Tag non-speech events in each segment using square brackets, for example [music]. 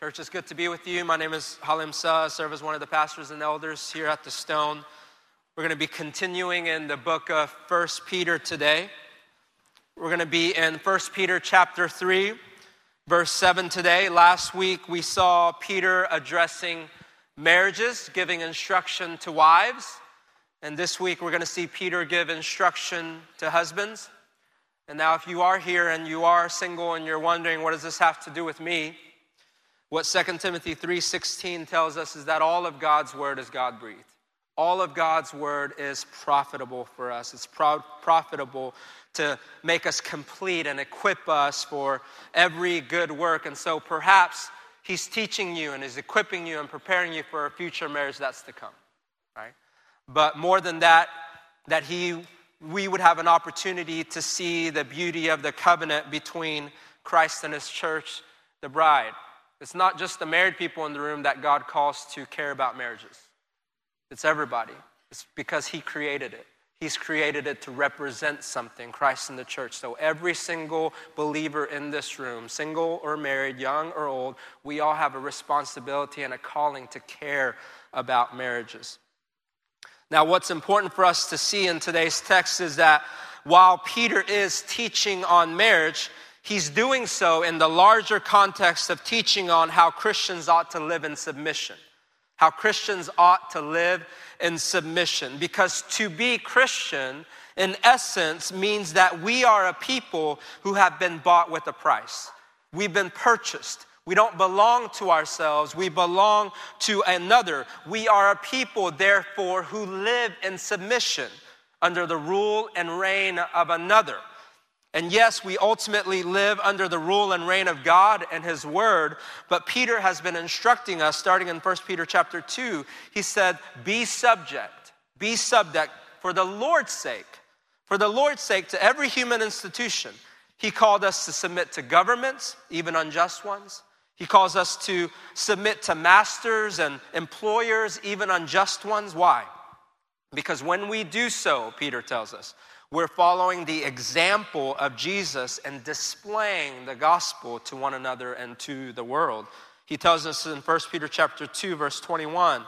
Church, it's good to be with you. My name is Halim Suh. I serve as one of the pastors and elders here at the Stone. We're going to be continuing in the book of First Peter today. We're going to be in First Peter chapter 3, verse 7 today. Last week we saw Peter addressing marriages, giving instruction to wives. And this week we're going to see Peter give instruction to husbands. And now, if you are here and you are single and you're wondering, what does this have to do with me? What 2 Timothy 3:16 tells us is that all of God's word is God breathed. All of God's word is profitable for us. It's pro- profitable to make us complete and equip us for every good work. And so perhaps he's teaching you and is equipping you and preparing you for a future marriage that's to come, right? But more than that, that he we would have an opportunity to see the beauty of the covenant between Christ and his church, the bride. It's not just the married people in the room that God calls to care about marriages, it's everybody. It's because he created it. He's created it to represent something, Christ in the church. So every single believer in this room, single or married, young or old, we all have a responsibility and a calling to care about marriages. Now, what's important for us to see in today's text is that while Peter is teaching on marriage, he's doing so in the larger context of teaching on how Christians ought to live in submission. How Christians ought to live in submission. Because to be Christian, in essence, means that we are a people who have been bought with a price. We've been purchased. We don't belong to ourselves, we belong to another. We are a people, therefore, who live in submission under the rule and reign of another. And yes, we ultimately live under the rule and reign of God and his word, but Peter has been instructing us starting in 1 Peter chapter 2. He said, "Be subject. Be subject for the Lord's sake. For the Lord's sake to every human institution." He called us to submit to governments, even unjust ones. He calls us to submit to masters and employers, even unjust ones. Why? Because when we do so, Peter tells us, we're following the example of Jesus and displaying the gospel to one another and to the world. He tells us in 1 Peter chapter 2 verse 21,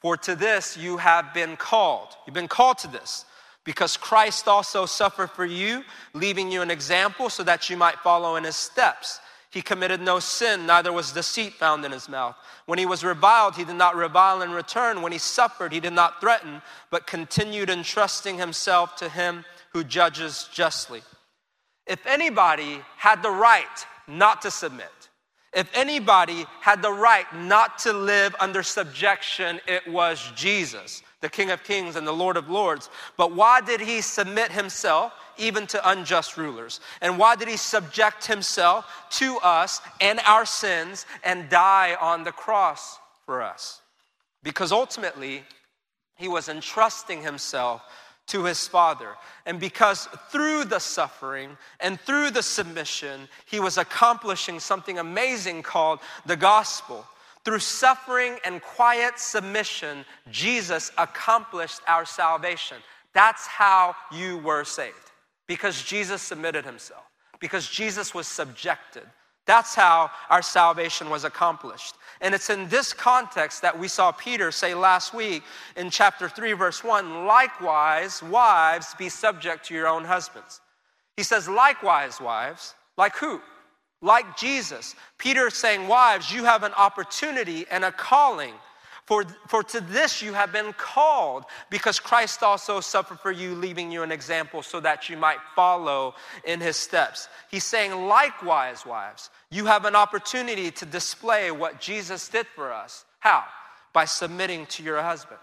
"For to this you have been called. You've been called to this because Christ also suffered for you, leaving you an example so that you might follow in his steps." He committed no sin, neither was deceit found in his mouth. When he was reviled, he did not revile in return. When he suffered, he did not threaten, but continued entrusting himself to him who judges justly. If anybody had the right not to submit, if anybody had the right not to live under subjection, it was Jesus, the King of Kings and the Lord of Lords. But why did he submit himself? even to unjust rulers? And why did he subject himself to us and our sins and die on the cross for us? Because ultimately, he was entrusting himself to his Father. And because through the suffering and through the submission, he was accomplishing something amazing called the gospel. Through suffering and quiet submission, Jesus accomplished our salvation. That's how you were saved because Jesus submitted himself, because Jesus was subjected. That's how our salvation was accomplished. And it's in this context that we saw Peter say last week in chapter 3, verse 1 likewise, wives, be subject to your own husbands. He says, likewise, wives, like who? Like Jesus. Peter is saying, wives, you have an opportunity and a calling for, for to this you have been called, because Christ also suffered for you, leaving you an example so that you might follow in his steps. He's saying, likewise, wives, you have an opportunity to display what Jesus did for us. How? By submitting to your husband.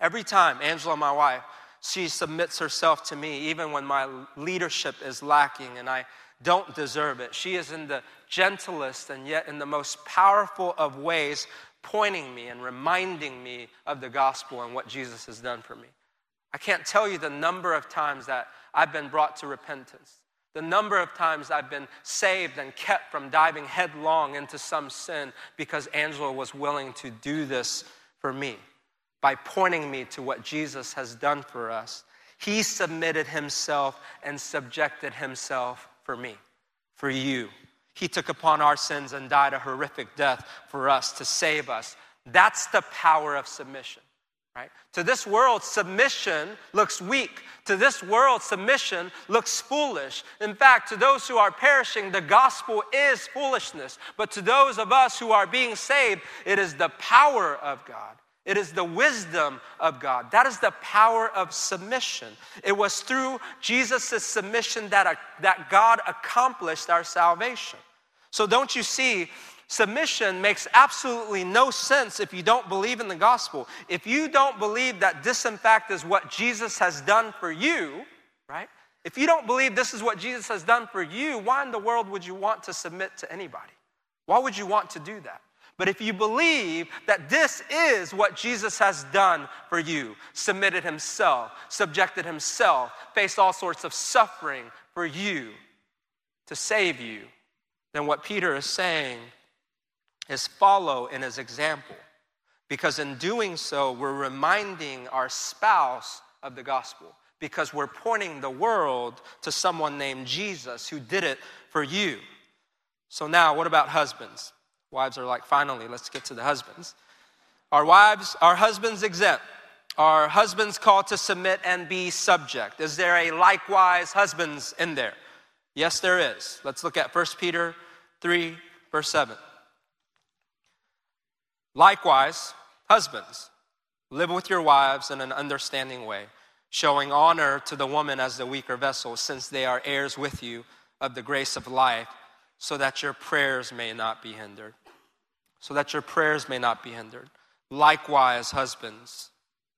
Every time, Angela, my wife, she submits herself to me, even when my leadership is lacking and I don't deserve it. She is in the gentlest and yet in the most powerful of ways pointing me and reminding me of the gospel and what Jesus has done for me. I can't tell you the number of times that I've been brought to repentance, the number of times I've been saved and kept from diving headlong into some sin because Angela was willing to do this for me by pointing me to what Jesus has done for us. He submitted himself and subjected himself for me, for you. He took upon our sins and died a horrific death for us to save us. That's the power of submission. Right? To this world, submission looks weak. To this world, submission looks foolish. In fact, to those who are perishing, the gospel is foolishness. But to those of us who are being saved, it is the power of God. It is the wisdom of God. That is the power of submission. It was through Jesus' submission that, uh, that God accomplished our salvation. So, don't you see Submission makes absolutely no sense if you don't believe in the gospel. If you don't believe that this, in fact, is what Jesus has done for you, right? If you don't believe this is what Jesus has done for you, why in the world would you want to submit to anybody? Why would you want to do that? But if you believe that this is what Jesus has done for you, submitted himself, subjected himself, faced all sorts of suffering for you to save you, then what Peter is saying is follow in his example. Because in doing so, we're reminding our spouse of the gospel. Because we're pointing the world to someone named Jesus who did it for you. So now, what about husbands? Wives are like, finally, let's get to the husbands. Our wives, our husbands exempt. Our husbands called to submit and be subject. Is there a likewise husbands in there? Yes, there is. Let's look at 1 Peter 3, verse 7. Likewise, husbands, live with your wives in an understanding way, showing honor to the woman as the weaker vessel, since they are heirs with you of the grace of life, so that your prayers may not be hindered. So that your prayers may not be hindered. Likewise, husbands,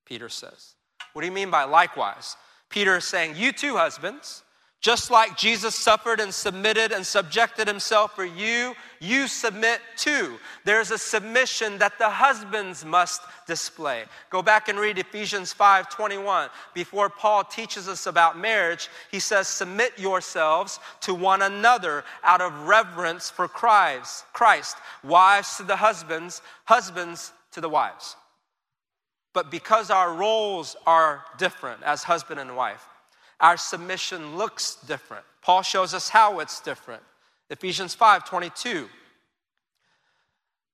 Peter says. What do you mean by likewise? Peter is saying, You too, husbands, just like Jesus suffered and submitted and subjected himself for you, you submit too. There's a submission that the husbands must display. Go back and read Ephesians 5:21. Before Paul teaches us about marriage, he says, "Submit yourselves to one another out of reverence for Christ. Christ, wives to the husbands, husbands to the wives." But because our roles are different as husband and wife, our submission looks different. Paul shows us how it's different. Ephesians 5 22.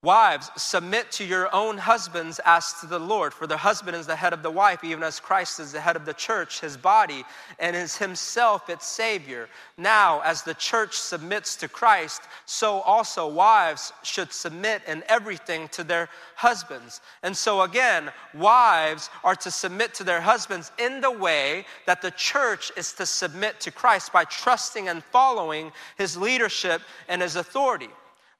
Wives, submit to your own husbands as to the Lord. For the husband is the head of the wife, even as Christ is the head of the church, his body, and is himself its Savior. Now, as the church submits to Christ, so also wives should submit in everything to their husbands. And so, again, wives are to submit to their husbands in the way that the church is to submit to Christ by trusting and following his leadership and his authority.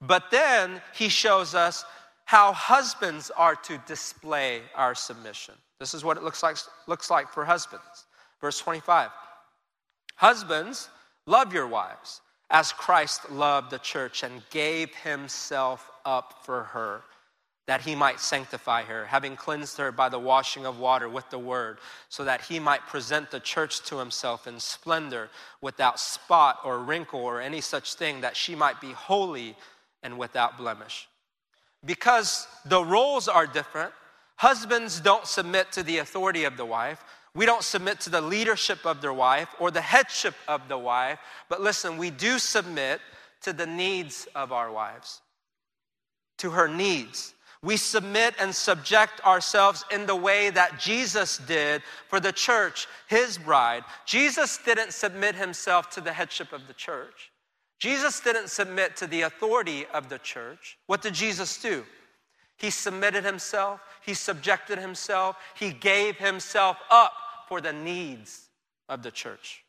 But then he shows us how husbands are to display our submission. This is what it looks like, looks like for husbands. Verse 25 Husbands, love your wives as Christ loved the church and gave himself up for her, that he might sanctify her, having cleansed her by the washing of water with the word, so that he might present the church to himself in splendor, without spot or wrinkle or any such thing, that she might be holy and without blemish. Because the roles are different, husbands don't submit to the authority of the wife. We don't submit to the leadership of their wife or the headship of the wife. But listen, we do submit to the needs of our wives, to her needs. We submit and subject ourselves in the way that Jesus did for the church, his bride. Jesus didn't submit himself to the headship of the church. Jesus didn't submit to the authority of the church. What did Jesus do? He submitted himself, he subjected himself, he gave himself up for the needs of the church.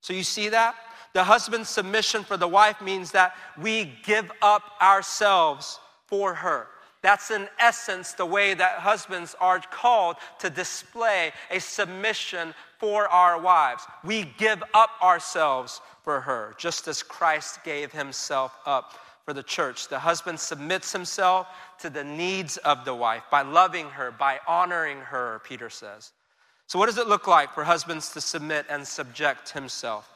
So you see that? The husband's submission for the wife means that we give up ourselves for her. That's in essence the way that husbands are called to display a submission for our wives. We give up ourselves for her, just as Christ gave himself up for the church. The husband submits himself to the needs of the wife by loving her, by honoring her, Peter says. So, what does it look like for husbands to submit and subject himself,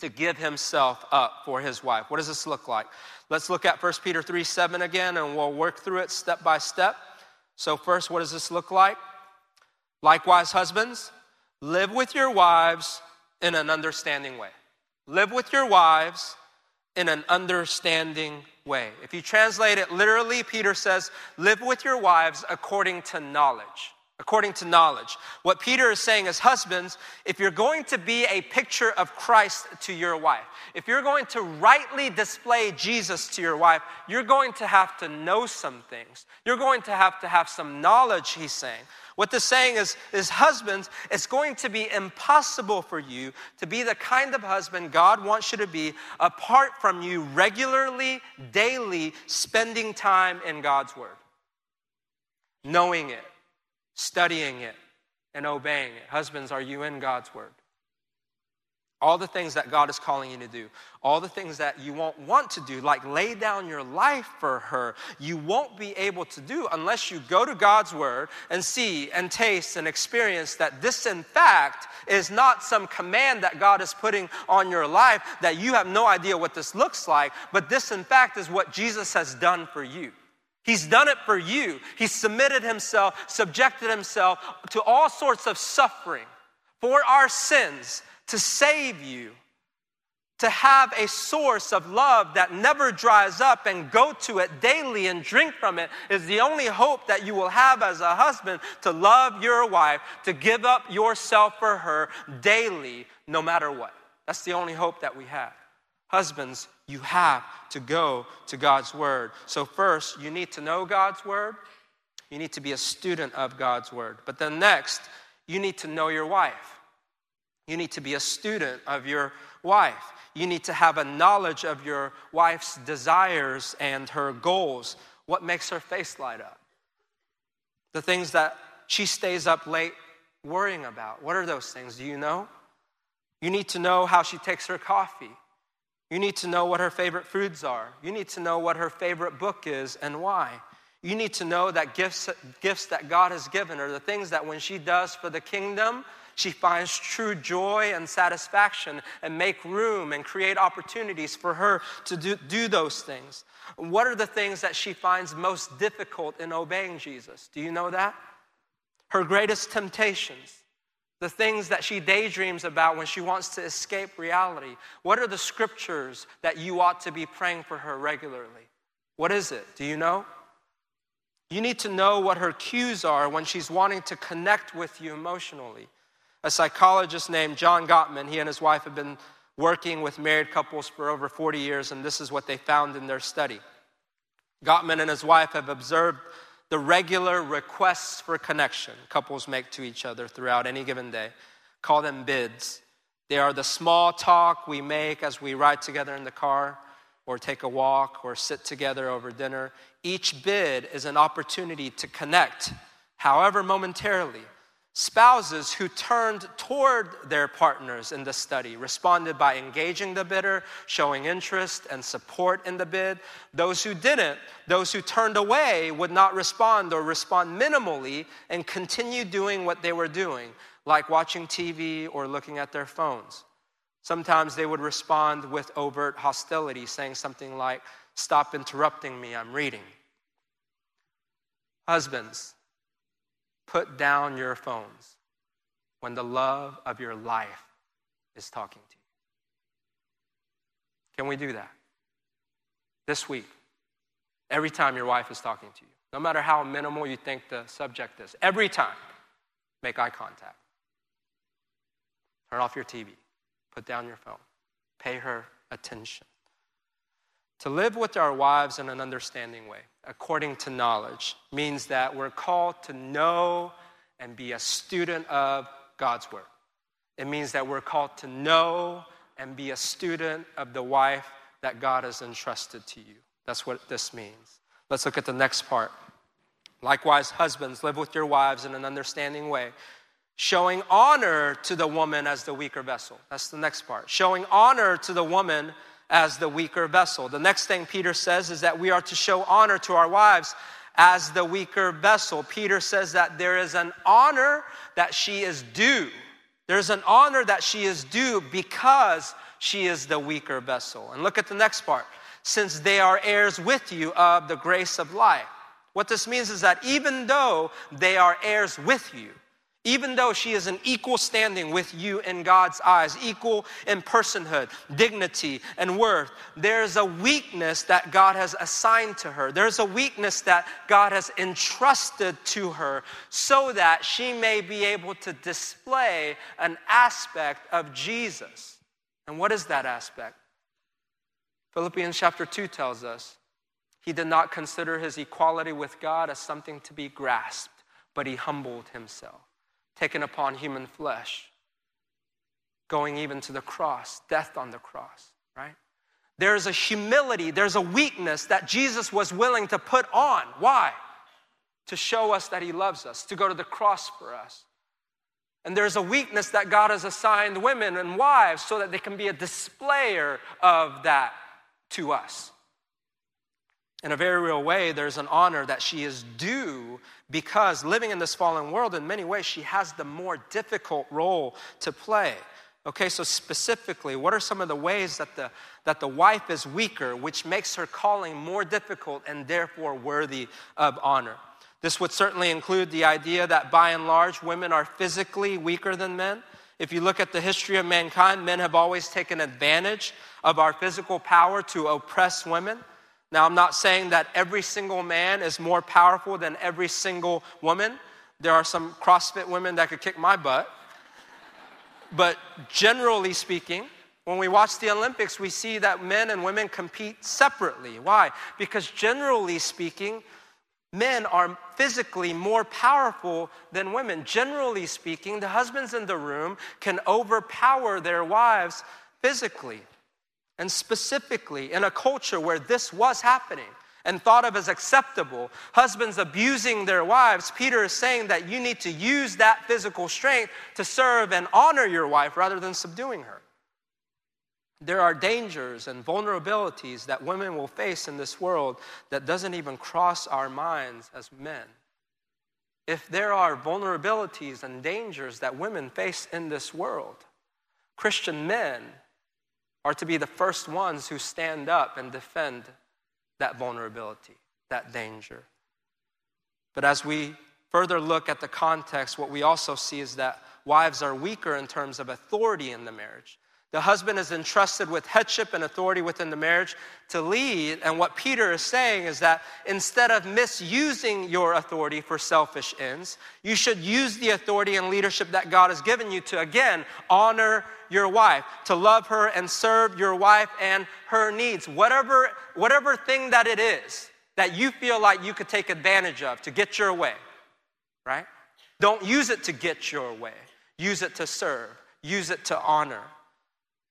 to give himself up for his wife? What does this look like? Let's look at 1 Peter 3 7 again, and we'll work through it step by step. So, first, what does this look like? Likewise, husbands, live with your wives in an understanding way. Live with your wives in an understanding way. If you translate it literally, Peter says, Live with your wives according to knowledge according to knowledge. What Peter is saying is, husbands, if you're going to be a picture of Christ to your wife, if you're going to rightly display Jesus to your wife, you're going to have to know some things. You're going to have to have some knowledge, he's saying. What this saying is, is husbands, it's going to be impossible for you to be the kind of husband God wants you to be apart from you regularly, daily spending time in God's Word, knowing it, studying it, and obeying it. Husbands, are you in God's word? All the things that God is calling you to do, all the things that you won't want to do, like lay down your life for her, you won't be able to do unless you go to God's word and see and taste and experience that this, in fact, is not some command that God is putting on your life that you have no idea what this looks like, but this, in fact, is what Jesus has done for you. He's done it for you. He submitted himself, subjected himself to all sorts of suffering for our sins to save you, to have a source of love that never dries up and go to it daily and drink from it is the only hope that you will have as a husband to love your wife, to give up yourself for her daily, no matter what. That's the only hope that we have. Husbands, you have to go to God's Word. So, first, you need to know God's Word. You need to be a student of God's Word. But then, next, you need to know your wife. You need to be a student of your wife. You need to have a knowledge of your wife's desires and her goals. What makes her face light up? The things that she stays up late worrying about. What are those things? Do you know? You need to know how she takes her coffee. You need to know what her favorite foods are. You need to know what her favorite book is and why. You need to know that gifts, gifts that God has given her, the things that when she does for the kingdom, she finds true joy and satisfaction and make room and create opportunities for her to do, do those things. What are the things that she finds most difficult in obeying Jesus? Do you know that? Her greatest temptations the things that she daydreams about when she wants to escape reality? What are the scriptures that you ought to be praying for her regularly? What is it? Do you know? You need to know what her cues are when she's wanting to connect with you emotionally. A psychologist named John Gottman, he and his wife have been working with married couples for over 40 years, and this is what they found in their study. Gottman and his wife have observed the regular requests for connection couples make to each other throughout any given day. Call them bids. They are the small talk we make as we ride together in the car, or take a walk, or sit together over dinner. Each bid is an opportunity to connect, however momentarily, Spouses who turned toward their partners in the study responded by engaging the bidder, showing interest and support in the bid. Those who didn't, those who turned away, would not respond or respond minimally and continue doing what they were doing, like watching TV or looking at their phones. Sometimes they would respond with overt hostility, saying something like, Stop interrupting me, I'm reading. Husbands, Put down your phones when the love of your life is talking to you. Can we do that? This week, every time your wife is talking to you, no matter how minimal you think the subject is, every time, make eye contact. Turn off your TV. Put down your phone. Pay her attention. To live with our wives in an understanding way, according to knowledge, means that we're called to know and be a student of God's Word. It means that we're called to know and be a student of the wife that God has entrusted to you. That's what this means. Let's look at the next part. Likewise, husbands, live with your wives in an understanding way, showing honor to the woman as the weaker vessel. That's the next part. Showing honor to the woman as the weaker vessel. The next thing Peter says is that we are to show honor to our wives as the weaker vessel. Peter says that there is an honor that she is due. There's an honor that she is due because she is the weaker vessel. And look at the next part. Since they are heirs with you of the grace of life. What this means is that even though they are heirs with you, even though she is an equal standing with you in God's eyes, equal in personhood, dignity, and worth, there's a weakness that God has assigned to her. There's a weakness that God has entrusted to her so that she may be able to display an aspect of Jesus. And what is that aspect? Philippians chapter 2 tells us he did not consider his equality with God as something to be grasped, but he humbled himself taken upon human flesh, going even to the cross, death on the cross, right? There's a humility, there's a weakness that Jesus was willing to put on. Why? To show us that He loves us, to go to the cross for us. And there's a weakness that God has assigned women and wives so that they can be a displayer of that to us in a very real way, there's an honor that she is due because living in this fallen world, in many ways, she has the more difficult role to play. Okay, so specifically, what are some of the ways that the, that the wife is weaker, which makes her calling more difficult and therefore worthy of honor? This would certainly include the idea that by and large, women are physically weaker than men. If you look at the history of mankind, men have always taken advantage of our physical power to oppress women. Now, I'm not saying that every single man is more powerful than every single woman. There are some CrossFit women that could kick my butt. But generally speaking, when we watch the Olympics, we see that men and women compete separately. Why? Because generally speaking, men are physically more powerful than women. Generally speaking, the husbands in the room can overpower their wives physically. And specifically, in a culture where this was happening and thought of as acceptable, husbands abusing their wives, Peter is saying that you need to use that physical strength to serve and honor your wife rather than subduing her. There are dangers and vulnerabilities that women will face in this world that doesn't even cross our minds as men. If there are vulnerabilities and dangers that women face in this world, Christian men are to be the first ones who stand up and defend that vulnerability, that danger. But as we further look at the context, what we also see is that wives are weaker in terms of authority in the marriage. The husband is entrusted with headship and authority within the marriage to lead. And what Peter is saying is that instead of misusing your authority for selfish ends, you should use the authority and leadership that God has given you to, again, honor your wife, to love her and serve your wife and her needs. Whatever, whatever thing that it is that you feel like you could take advantage of to get your way, right? Don't use it to get your way. Use it to serve, use it to honor.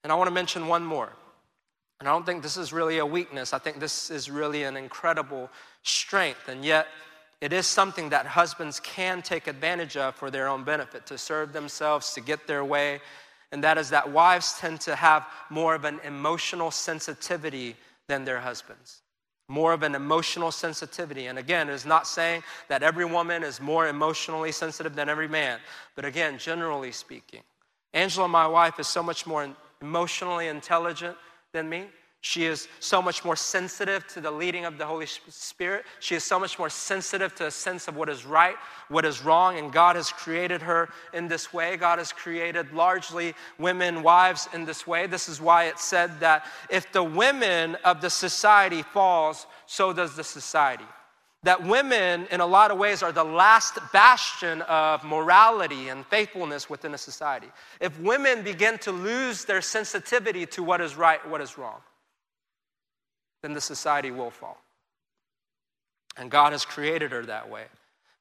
And I want to mention one more. And I don't think this is really a weakness. I think this is really an incredible strength. And yet, it is something that husbands can take advantage of for their own benefit, to serve themselves, to get their way. And that is that wives tend to have more of an emotional sensitivity than their husbands. More of an emotional sensitivity. And again, it is not saying that every woman is more emotionally sensitive than every man. But again, generally speaking, Angela, my wife, is so much more emotionally intelligent than me. She is so much more sensitive to the leading of the Holy Spirit. She is so much more sensitive to a sense of what is right, what is wrong, and God has created her in this way. God has created largely women, wives in this way. This is why it said that if the women of the society falls, so does the society that women, in a lot of ways, are the last bastion of morality and faithfulness within a society. If women begin to lose their sensitivity to what is right, what is wrong, then the society will fall. And God has created her that way.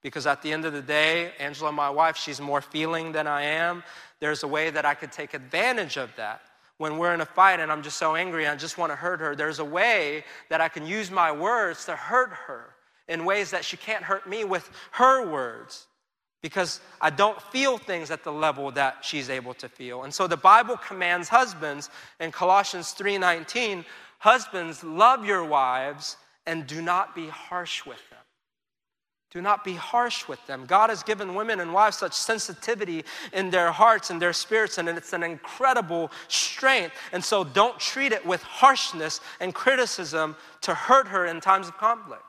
Because at the end of the day, Angela, my wife, she's more feeling than I am. There's a way that I could take advantage of that. When we're in a fight and I'm just so angry and I just want to hurt her, there's a way that I can use my words to hurt her in ways that she can't hurt me with her words because I don't feel things at the level that she's able to feel. And so the Bible commands husbands in Colossians 3:19, husbands love your wives and do not be harsh with them. Do not be harsh with them. God has given women and wives such sensitivity in their hearts and their spirits, and it's an incredible strength. And so don't treat it with harshness and criticism to hurt her in times of conflict.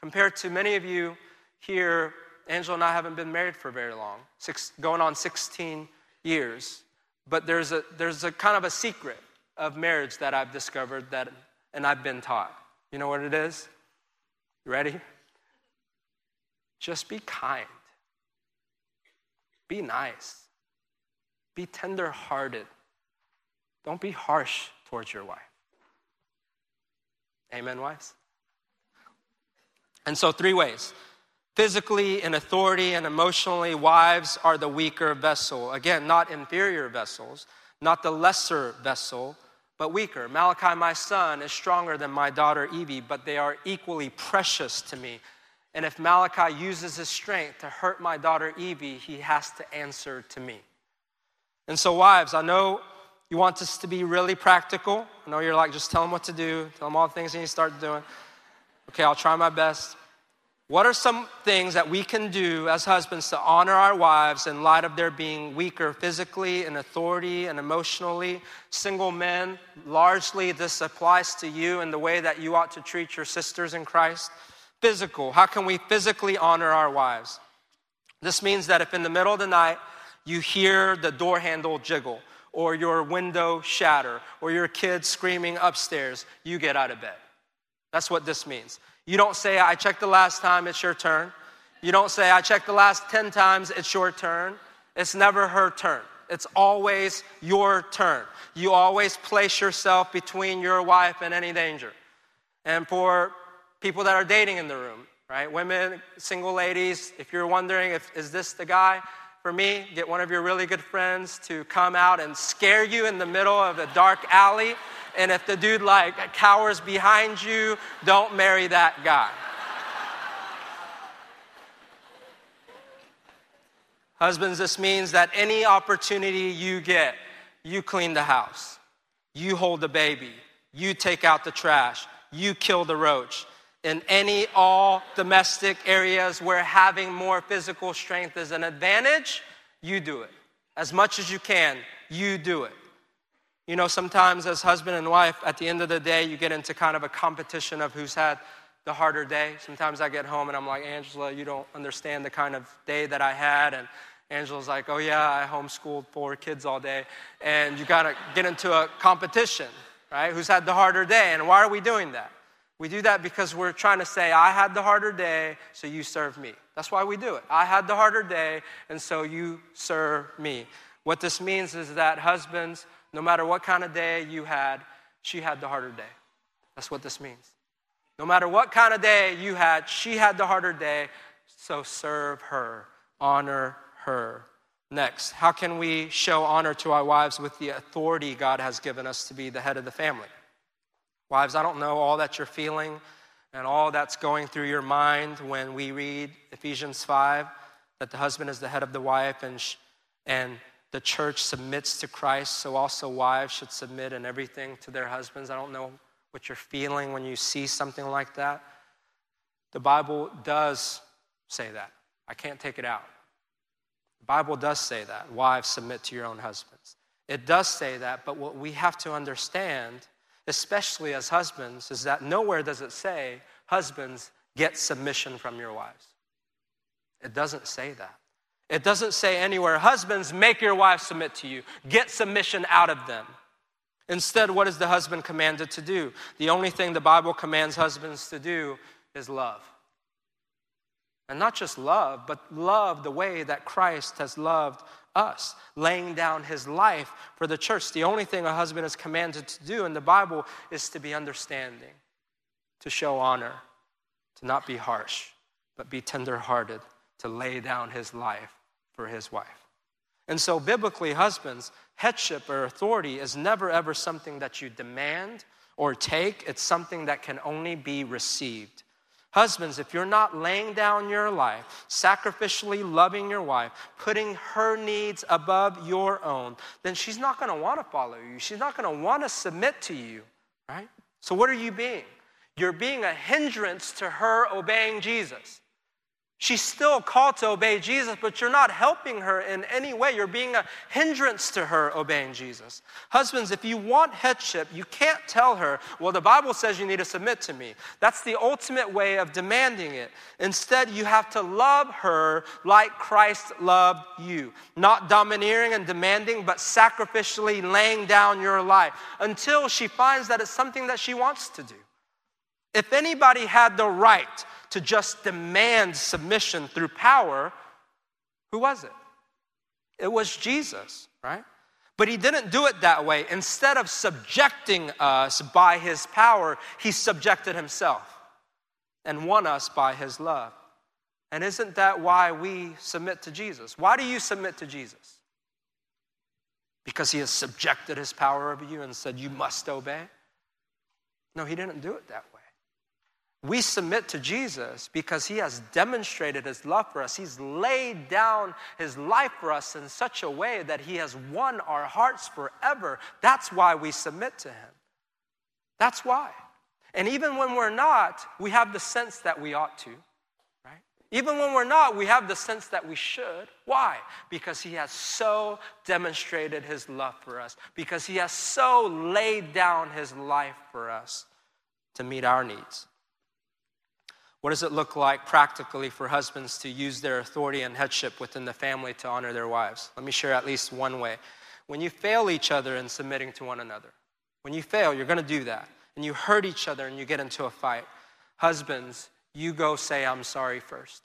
Compared to many of you here Angela and I haven't been married for very long, six, going on 16 years. But there's a, there's a kind of a secret of marriage that I've discovered that, and I've been taught. You know what it is? You ready? Just be kind. Be nice. Be tender hearted. Don't be harsh towards your wife. Amen, wives? And so, three ways. Physically, in authority, and emotionally, wives are the weaker vessel. Again, not inferior vessels, not the lesser vessel, but weaker. Malachi, my son, is stronger than my daughter Evie, but they are equally precious to me. And if Malachi uses his strength to hurt my daughter Evie, he has to answer to me. And so, wives, I know you want us to be really practical. I know you're like, just tell them what to do, tell them all the things they need to start doing. Okay, I'll try my best. What are some things that we can do as husbands to honor our wives in light of their being weaker physically and authority and emotionally? Single men, largely this applies to you in the way that you ought to treat your sisters in Christ. Physical, how can we physically honor our wives? This means that if in the middle of the night you hear the door handle jiggle, or your window shatter, or your kid screaming upstairs, you get out of bed. That's what this means. You don't say, I checked the last time, it's your turn. You don't say, I checked the last 10 times, it's your turn. It's never her turn. It's always your turn. You always place yourself between your wife and any danger. And for people that are dating in the room, right? Women, single ladies, if you're wondering if is this the guy for me, get one of your really good friends to come out and scare you in the middle of a dark alley and if the dude like cowers behind you, don't marry that guy. Husbands, this means that any opportunity you get, you clean the house, you hold the baby, you take out the trash, you kill the roach. In any all domestic areas where having more physical strength is an advantage, you do it. As much as you can, you do it. You know, sometimes as husband and wife, at the end of the day, you get into kind of a competition of who's had the harder day. Sometimes I get home and I'm like, Angela, you don't understand the kind of day that I had. And Angela's like, oh, yeah, I homeschooled four kids all day. And you got to get into a competition, right? Who's had the harder day? And why are we doing that? We do that because we're trying to say, I had the harder day, so you serve me. That's why we do it. I had the harder day, and so you serve me. What this means is that husbands, no matter what kind of day you had, she had the harder day. That's what this means. No matter what kind of day you had, she had the harder day, so serve her, honor her. Next, how can we show honor to our wives with the authority God has given us to be the head of the family? Wives, I don't know all that you're feeling and all that's going through your mind when we read Ephesians 5 that the husband is the head of the wife and, and the church submits to Christ, so also wives should submit in everything to their husbands. I don't know what you're feeling when you see something like that. The Bible does say that. I can't take it out. The Bible does say that. Wives, submit to your own husbands. It does say that, but what we have to understand, especially as husbands, is that nowhere does it say, husbands, get submission from your wives. It doesn't say that. It doesn't say anywhere, husbands, make your wives submit to you, get submission out of them. Instead, what is the husband commanded to do? The only thing the Bible commands husbands to do is love. And not just love, but love the way that Christ has loved us, laying down his life for the church. The only thing a husband is commanded to do in the Bible is to be understanding, to show honor, to not be harsh, but be tenderhearted, to lay down his life for his wife. And so, biblically, husbands, headship or authority is never ever something that you demand or take, it's something that can only be received. Husbands, if you're not laying down your life, sacrificially loving your wife, putting her needs above your own, then she's not going to want to follow you. She's not going to want to submit to you, right? So, what are you being? You're being a hindrance to her obeying Jesus. She's still called to obey Jesus, but you're not helping her in any way. You're being a hindrance to her obeying Jesus. Husbands, if you want headship, you can't tell her, well, the Bible says you need to submit to me. That's the ultimate way of demanding it. Instead, you have to love her like Christ loved you. Not domineering and demanding, but sacrificially laying down your life until she finds that it's something that she wants to do. If anybody had the right to just demand submission through power, who was it? It was Jesus, right? But he didn't do it that way. Instead of subjecting us by his power, he subjected himself and won us by his love. And isn't that why we submit to Jesus? Why do you submit to Jesus? Because he has subjected his power over you and said, You must obey? No, he didn't do it that way. We submit to Jesus because he has demonstrated his love for us. He's laid down his life for us in such a way that he has won our hearts forever. That's why we submit to him. That's why. And even when we're not, we have the sense that we ought to, right? Even when we're not, we have the sense that we should. Why? Because he has so demonstrated his love for us, because he has so laid down his life for us to meet our needs. What does it look like practically for husbands to use their authority and headship within the family to honor their wives? Let me share at least one way. When you fail each other in submitting to one another, when you fail, you're going to do that, and you hurt each other and you get into a fight. Husbands, you go say, I'm sorry first.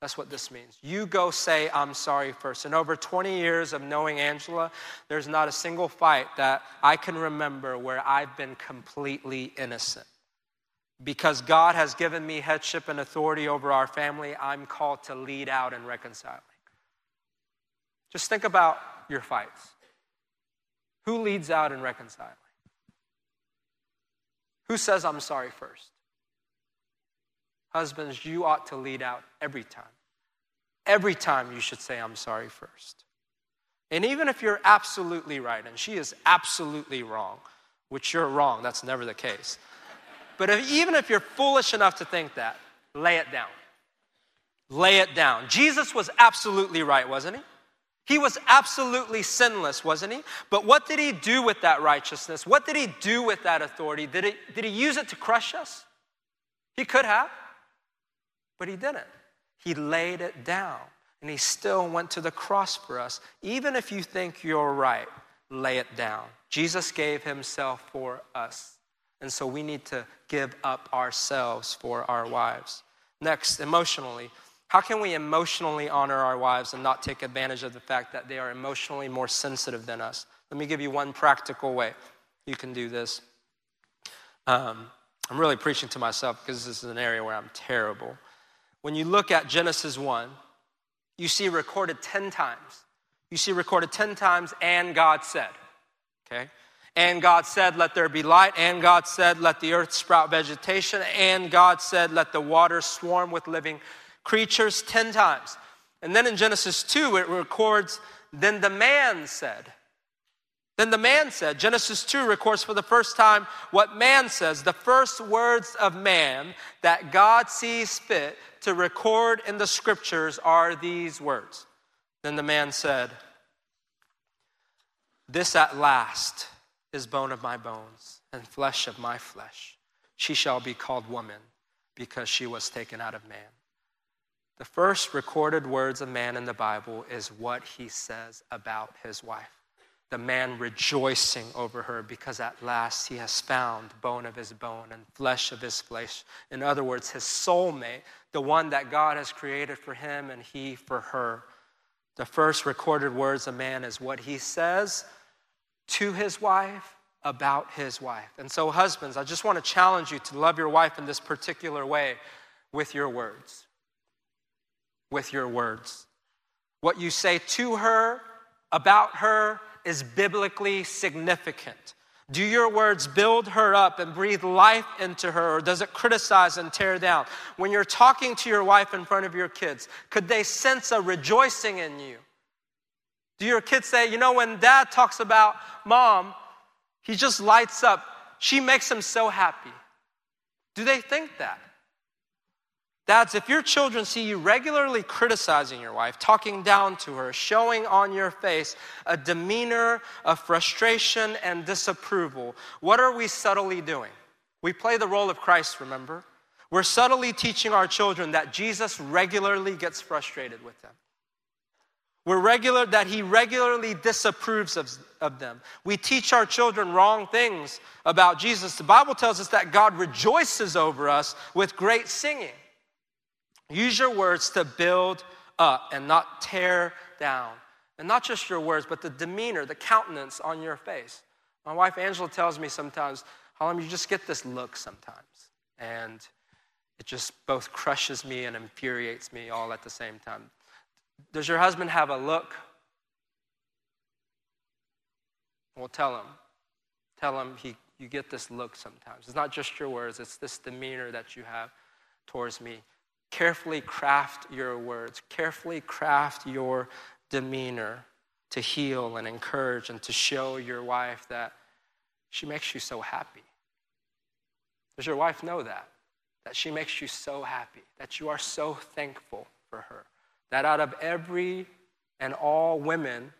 That's what this means. You go say, I'm sorry first. In over 20 years of knowing Angela, there's not a single fight that I can remember where I've been completely innocent. Because God has given me headship and authority over our family, I'm called to lead out in reconciling. Just think about your fights. Who leads out in reconciling? Who says, I'm sorry first? Husbands, you ought to lead out every time. Every time you should say, I'm sorry first. And even if you're absolutely right and she is absolutely wrong, which you're wrong, that's never the case. But if, even if you're foolish enough to think that, lay it down. Lay it down. Jesus was absolutely right, wasn't he? He was absolutely sinless, wasn't he? But what did he do with that righteousness? What did he do with that authority? Did, he did he use it to crush us? He could have, but he didn't. He laid it down and he still went to the cross for us. Even if you think you're right, lay it down. Jesus gave himself for us. And so we need to give up ourselves for our wives. Next, emotionally. How can we emotionally honor our wives and not take advantage of the fact that they are emotionally more sensitive than us? Let me give you one practical way you can do this. Um, I'm really preaching to myself because this is an area where I'm terrible. When you look at Genesis 1, you see recorded 10 times. You see recorded 10 times, and God said. Okay? And God said, Let there be light. And God said, Let the earth sprout vegetation. And God said, Let the waters swarm with living creatures 10 times. And then in Genesis 2, it records, Then the man said, then the man said, Genesis 2 records for the first time what man says, the first words of man that God sees fit to record in the scriptures are these words. Then the man said, This at last is bone of my bones and flesh of my flesh. She shall be called woman because she was taken out of man. The first recorded words of man in the Bible is what he says about his wife. The man rejoicing over her because at last he has found bone of his bone and flesh of his flesh. In other words, his soulmate, the one that God has created for him and he for her. The first recorded words of man is what he says to his wife about his wife. And so, husbands, I just want to challenge you to love your wife in this particular way with your words. With your words. What you say to her, about her, is biblically significant. Do your words build her up and breathe life into her, or does it criticize and tear down? When you're talking to your wife in front of your kids, could they sense a rejoicing in you? Do your kids say, you know, when dad talks about mom, he just lights up. She makes him so happy. Do they think that? Dads, if your children see you regularly criticizing your wife, talking down to her, showing on your face a demeanor of frustration and disapproval, what are we subtly doing? We play the role of Christ, remember? We're subtly teaching our children that Jesus regularly gets frustrated with them. We're regular, that he regularly disapproves of, of them. We teach our children wrong things about Jesus. The Bible tells us that God rejoices over us with great singing. Use your words to build up and not tear down. And not just your words, but the demeanor, the countenance on your face. My wife Angela tells me sometimes, Halim, you just get this look sometimes. And it just both crushes me and infuriates me all at the same time. Does your husband have a look? Well, tell him. Tell him he, you get this look sometimes. It's not just your words, it's this demeanor that you have towards me. Carefully craft your words, carefully craft your demeanor to heal and encourage and to show your wife that she makes you so happy. Does your wife know that? That she makes you so happy, that you are so thankful for her, that out of every and all women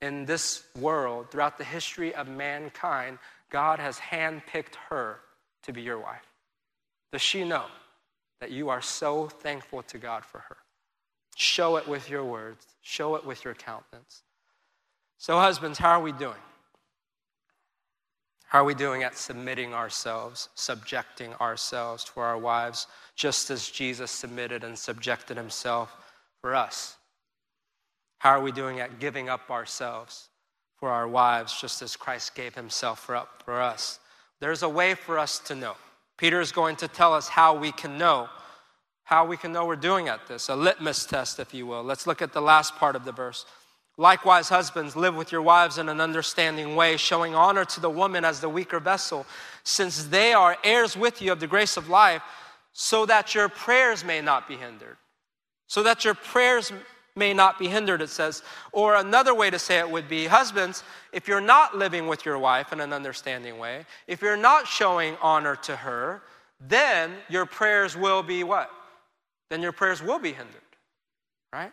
in this world, throughout the history of mankind, God has handpicked her to be your wife. Does she know? that you are so thankful to God for her. Show it with your words, show it with your countenance. So, husbands, how are we doing? How are we doing at submitting ourselves, subjecting ourselves for our wives, just as Jesus submitted and subjected himself for us? How are we doing at giving up ourselves for our wives, just as Christ gave himself for, up for us? There's a way for us to know. Peter is going to tell us how we can know, how we can know we're doing at this, a litmus test, if you will. Let's look at the last part of the verse. Likewise, husbands, live with your wives in an understanding way, showing honor to the woman as the weaker vessel, since they are heirs with you of the grace of life, so that your prayers may not be hindered. So that your prayers may not be hindered, it says. Or another way to say it would be Husbands, if you're not living with your wife in an understanding way, if you're not showing honor to her, then your prayers will be what? Then your prayers will be hindered, right?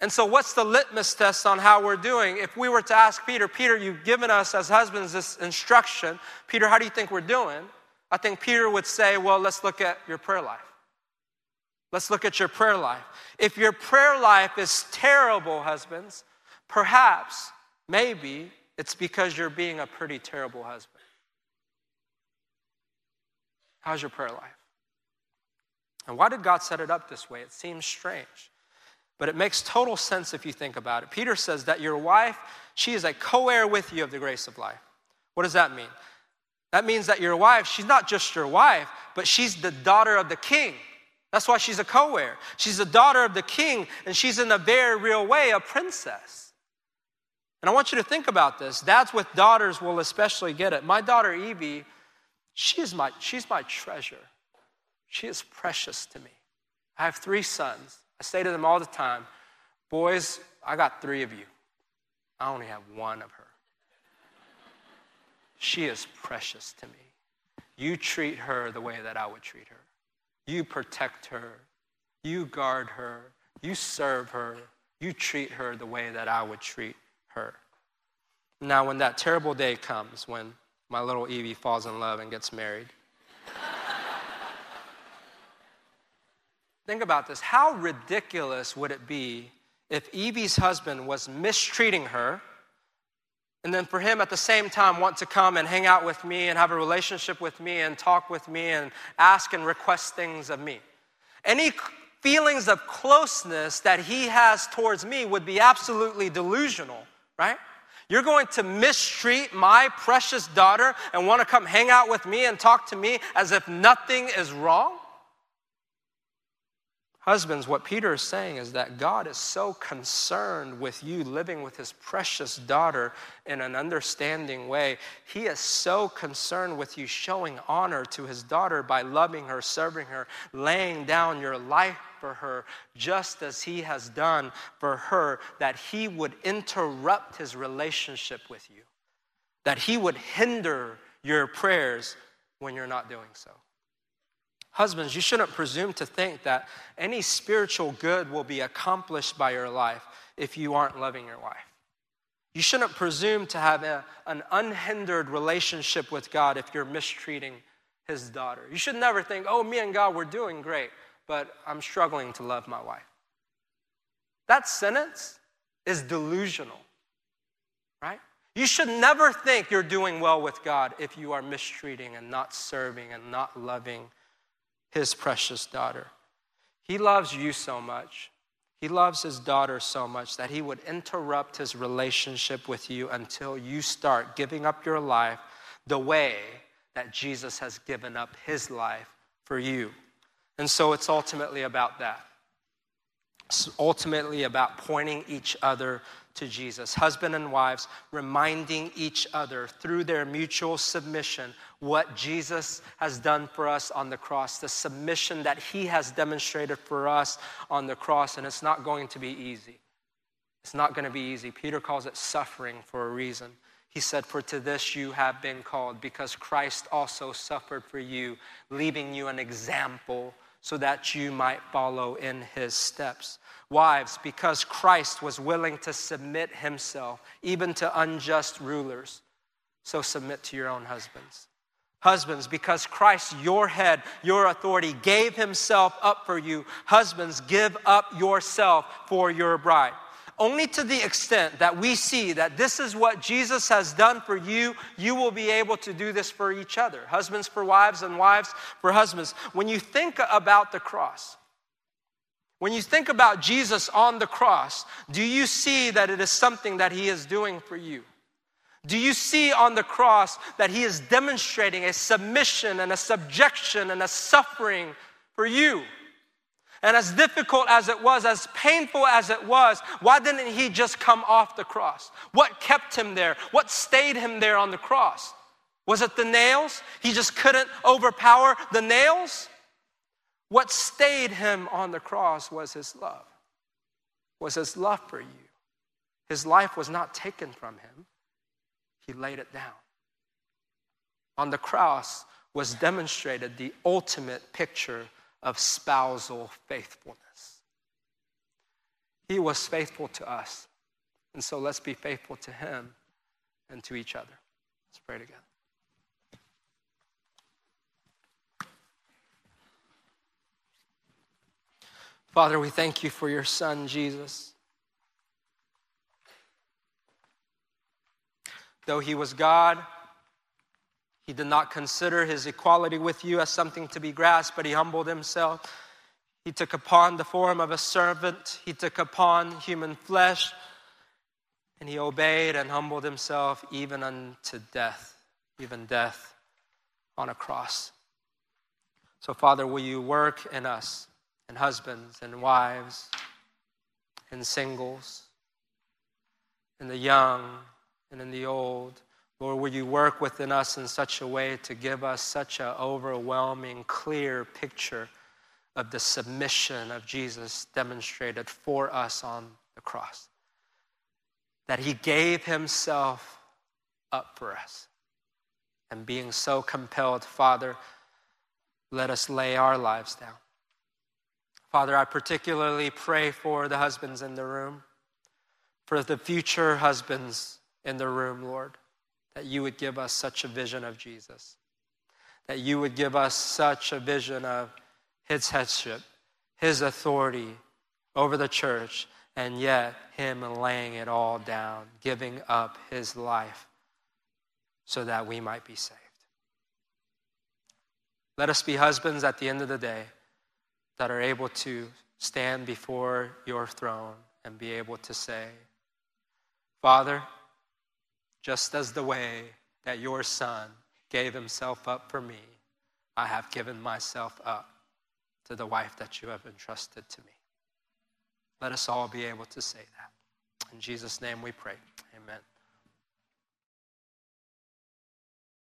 And so, what's the litmus test on how we're doing? If we were to ask Peter, Peter, you've given us as husbands this instruction. Peter, how do you think we're doing? I think Peter would say, well, let's look at your prayer life. Let's look at your prayer life. If your prayer life is terrible, husbands, perhaps, maybe, it's because you're being a pretty terrible husband. How's your prayer life? And why did God set it up this way? It seems strange, but it makes total sense if you think about it. Peter says that your wife, she is a co heir with you of the grace of life. What does that mean? That means that your wife, she's not just your wife, but she's the daughter of the king. That's why she's a co heir. She's a daughter of the king, and she's in a very real way a princess. And I want you to think about this. Dads with daughters will especially get it. My daughter Evie, she is my, she's my treasure. She is precious to me. I have three sons. I say to them all the time, Boys, I got three of you. I only have one of her. She is precious to me. You treat her the way that I would treat her. You protect her. You guard her. You serve her. You treat her the way that I would treat her. Now, when that terrible day comes, when my little Evie falls in love and gets married, [laughs] think about this. How ridiculous would it be if Evie's husband was mistreating her and then for him at the same time want to come and hang out with me and have a relationship with me and talk with me and ask and request things of me. Any feelings of closeness that he has towards me would be absolutely delusional, right? You're going to mistreat my precious daughter and want to come hang out with me and talk to me as if nothing is wrong? Husbands, what Peter is saying is that God is so concerned with you living with his precious daughter in an understanding way. He is so concerned with you showing honor to his daughter by loving her, serving her, laying down your life for her, just as he has done for her, that he would interrupt his relationship with you, that he would hinder your prayers when you're not doing so. Husbands, you shouldn't presume to think that any spiritual good will be accomplished by your life if you aren't loving your wife. You shouldn't presume to have a, an unhindered relationship with God if you're mistreating his daughter. You should never think, oh, me and God, we're doing great, but I'm struggling to love my wife. That sentence is delusional, right? You should never think you're doing well with God if you are mistreating and not serving and not loving his precious daughter. He loves you so much. He loves his daughter so much that he would interrupt his relationship with you until you start giving up your life the way that Jesus has given up his life for you. And so it's ultimately about that. It's ultimately about pointing each other to Jesus. Husband and wives reminding each other through their mutual submission what Jesus has done for us on the cross, the submission that he has demonstrated for us on the cross. And it's not going to be easy. It's not going to be easy. Peter calls it suffering for a reason. He said, For to this you have been called, because Christ also suffered for you, leaving you an example so that you might follow in his steps. Wives, because Christ was willing to submit himself even to unjust rulers, so submit to your own husbands. Husbands, because Christ, your head, your authority, gave himself up for you, husbands, give up yourself for your bride only to the extent that we see that this is what Jesus has done for you, you will be able to do this for each other. Husbands for wives and wives for husbands. When you think about the cross, when you think about Jesus on the cross, do you see that it is something that he is doing for you? Do you see on the cross that he is demonstrating a submission and a subjection and a suffering for you? And as difficult as it was, as painful as it was, why didn't he just come off the cross? What kept him there? What stayed him there on the cross? Was it the nails? He just couldn't overpower the nails? What stayed him on the cross was his love, was his love for you. His life was not taken from him, he laid it down. On the cross was demonstrated the ultimate picture of spousal faithfulness. He was faithful to us. And so let's be faithful to him and to each other. Let's pray together. Father, we thank you for your son, Jesus. Though he was God, he did not consider his equality with you as something to be grasped, but he humbled himself. He took upon the form of a servant, he took upon human flesh, and he obeyed and humbled himself even unto death, even death on a cross. So, Father, will you work in us, in husbands and wives, in singles, in the young and in the old? Lord, will you work within us in such a way to give us such an overwhelming, clear picture of the submission of Jesus demonstrated for us on the cross? That he gave himself up for us. And being so compelled, Father, let us lay our lives down. Father, I particularly pray for the husbands in the room, for the future husbands in the room, Lord that you would give us such a vision of Jesus, that you would give us such a vision of his headship, his authority over the church, and yet him laying it all down, giving up his life so that we might be saved. Let us be husbands at the end of the day that are able to stand before your throne and be able to say, Father, just as the way that your son gave himself up for me, I have given myself up to the wife that you have entrusted to me. Let us all be able to say that. In Jesus' name we pray.